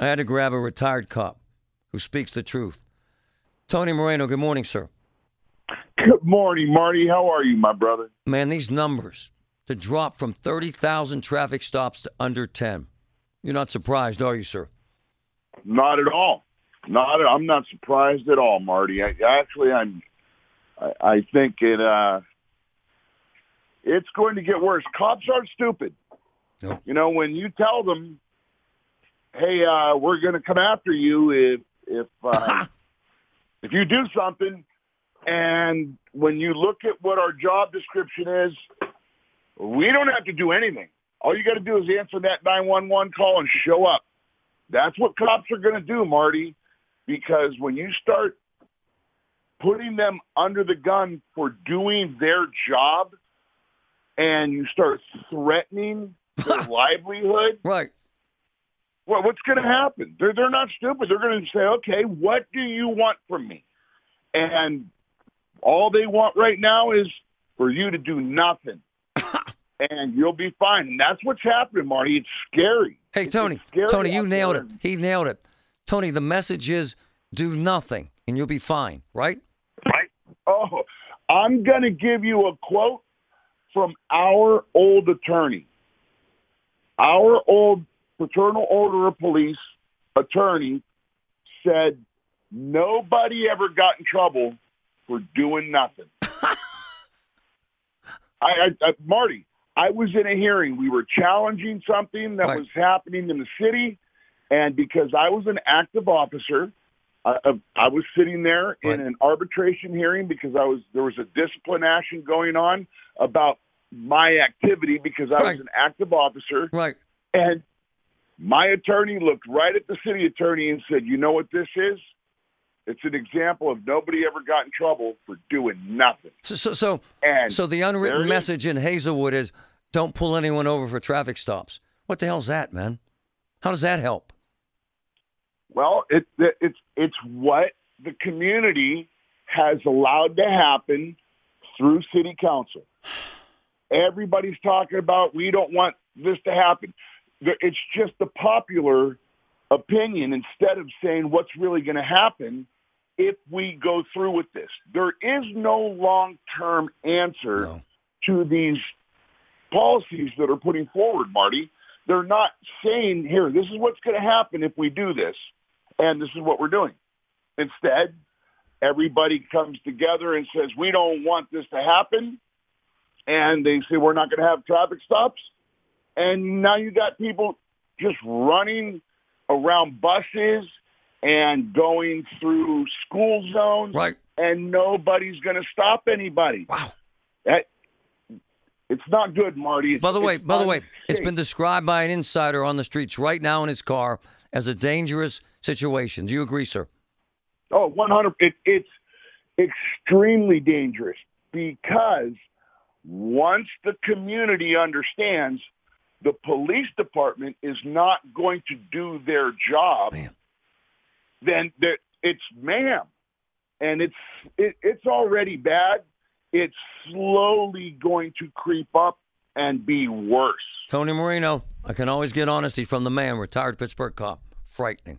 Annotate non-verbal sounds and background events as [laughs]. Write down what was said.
I had to grab a retired cop who speaks the truth. Tony Moreno, good morning, sir. Good morning, Marty. How are you, my brother? Man, these numbers to drop from 30,000 traffic stops to under 10. You're not surprised, are you, sir? Not at all. Not. I'm not surprised at all, Marty. I, actually, I'm. I, I think it. Uh, it's going to get worse. Cops aren't stupid. No. You know, when you tell them hey, uh, we're going to come after you if if uh, if you do something. And when you look at what our job description is, we don't have to do anything. All you got to do is answer that 911 call and show up. That's what cops are going to do, Marty, because when you start putting them under the gun for doing their job and you start threatening their [laughs] livelihood, Right. Well, what's going to happen? They're they're not stupid. They're going to say, okay, what do you want from me? And all they want right now is for you to do nothing, [laughs] and you'll be fine. And that's what's happening, Marty. It's scary. Hey, Tony. scary Tony, you nailed there. it. He nailed it. Tony, the message is do nothing and you'll be fine, right? Right? Oh, I'm going to give you a quote from our old attorney. Our old fraternal order of police attorney said nobody ever got in trouble for doing nothing. [laughs] I, I, I, Marty, I was in a hearing. We were challenging something that Right. was happening in the city, and because I was an active officer, I, I- was sitting there in an arbitration hearing because I was there was a discipline action going on about my activity because I Right. was an active officer, Right. and my attorney looked right at the city attorney and said, "You know what this is? It's an example of nobody ever got in trouble for doing nothing." So so so, And so the unwritten it is. message in Hazelwood is don't pull anyone over for traffic stops. What the hell's that, man? How does that help? Well, it, it, it's it's what the community has allowed to happen through city council. Everybody's talking about we don't want this to happen. It's just the popular opinion instead of saying what's really going to happen if we go through with this. There is no long-term answer No. to these policies that are putting forward, Marty. They're not saying, here, this is what's going to happen if we do this, and this is what we're doing. Instead, everybody comes together and says, we don't want this to happen, and they say, we're not going to have traffic stops. And now you got people just running around buses and going through school zones, Right. and nobody's going to stop anybody. Wow. That, it's not good, Marty. It's, By the way, by the way, it's been described by an insider on the streets right now in his car as a dangerous situation. Do you agree, sir? Oh, 100. It, it's extremely dangerous because once the community understands the police department is not going to do their job, Man. then it's mayhem. And it's it, it's already bad. It's slowly going to creep up and be worse. Tony Marino, I can always get honesty from the man, retired Pittsburgh cop. Frightening.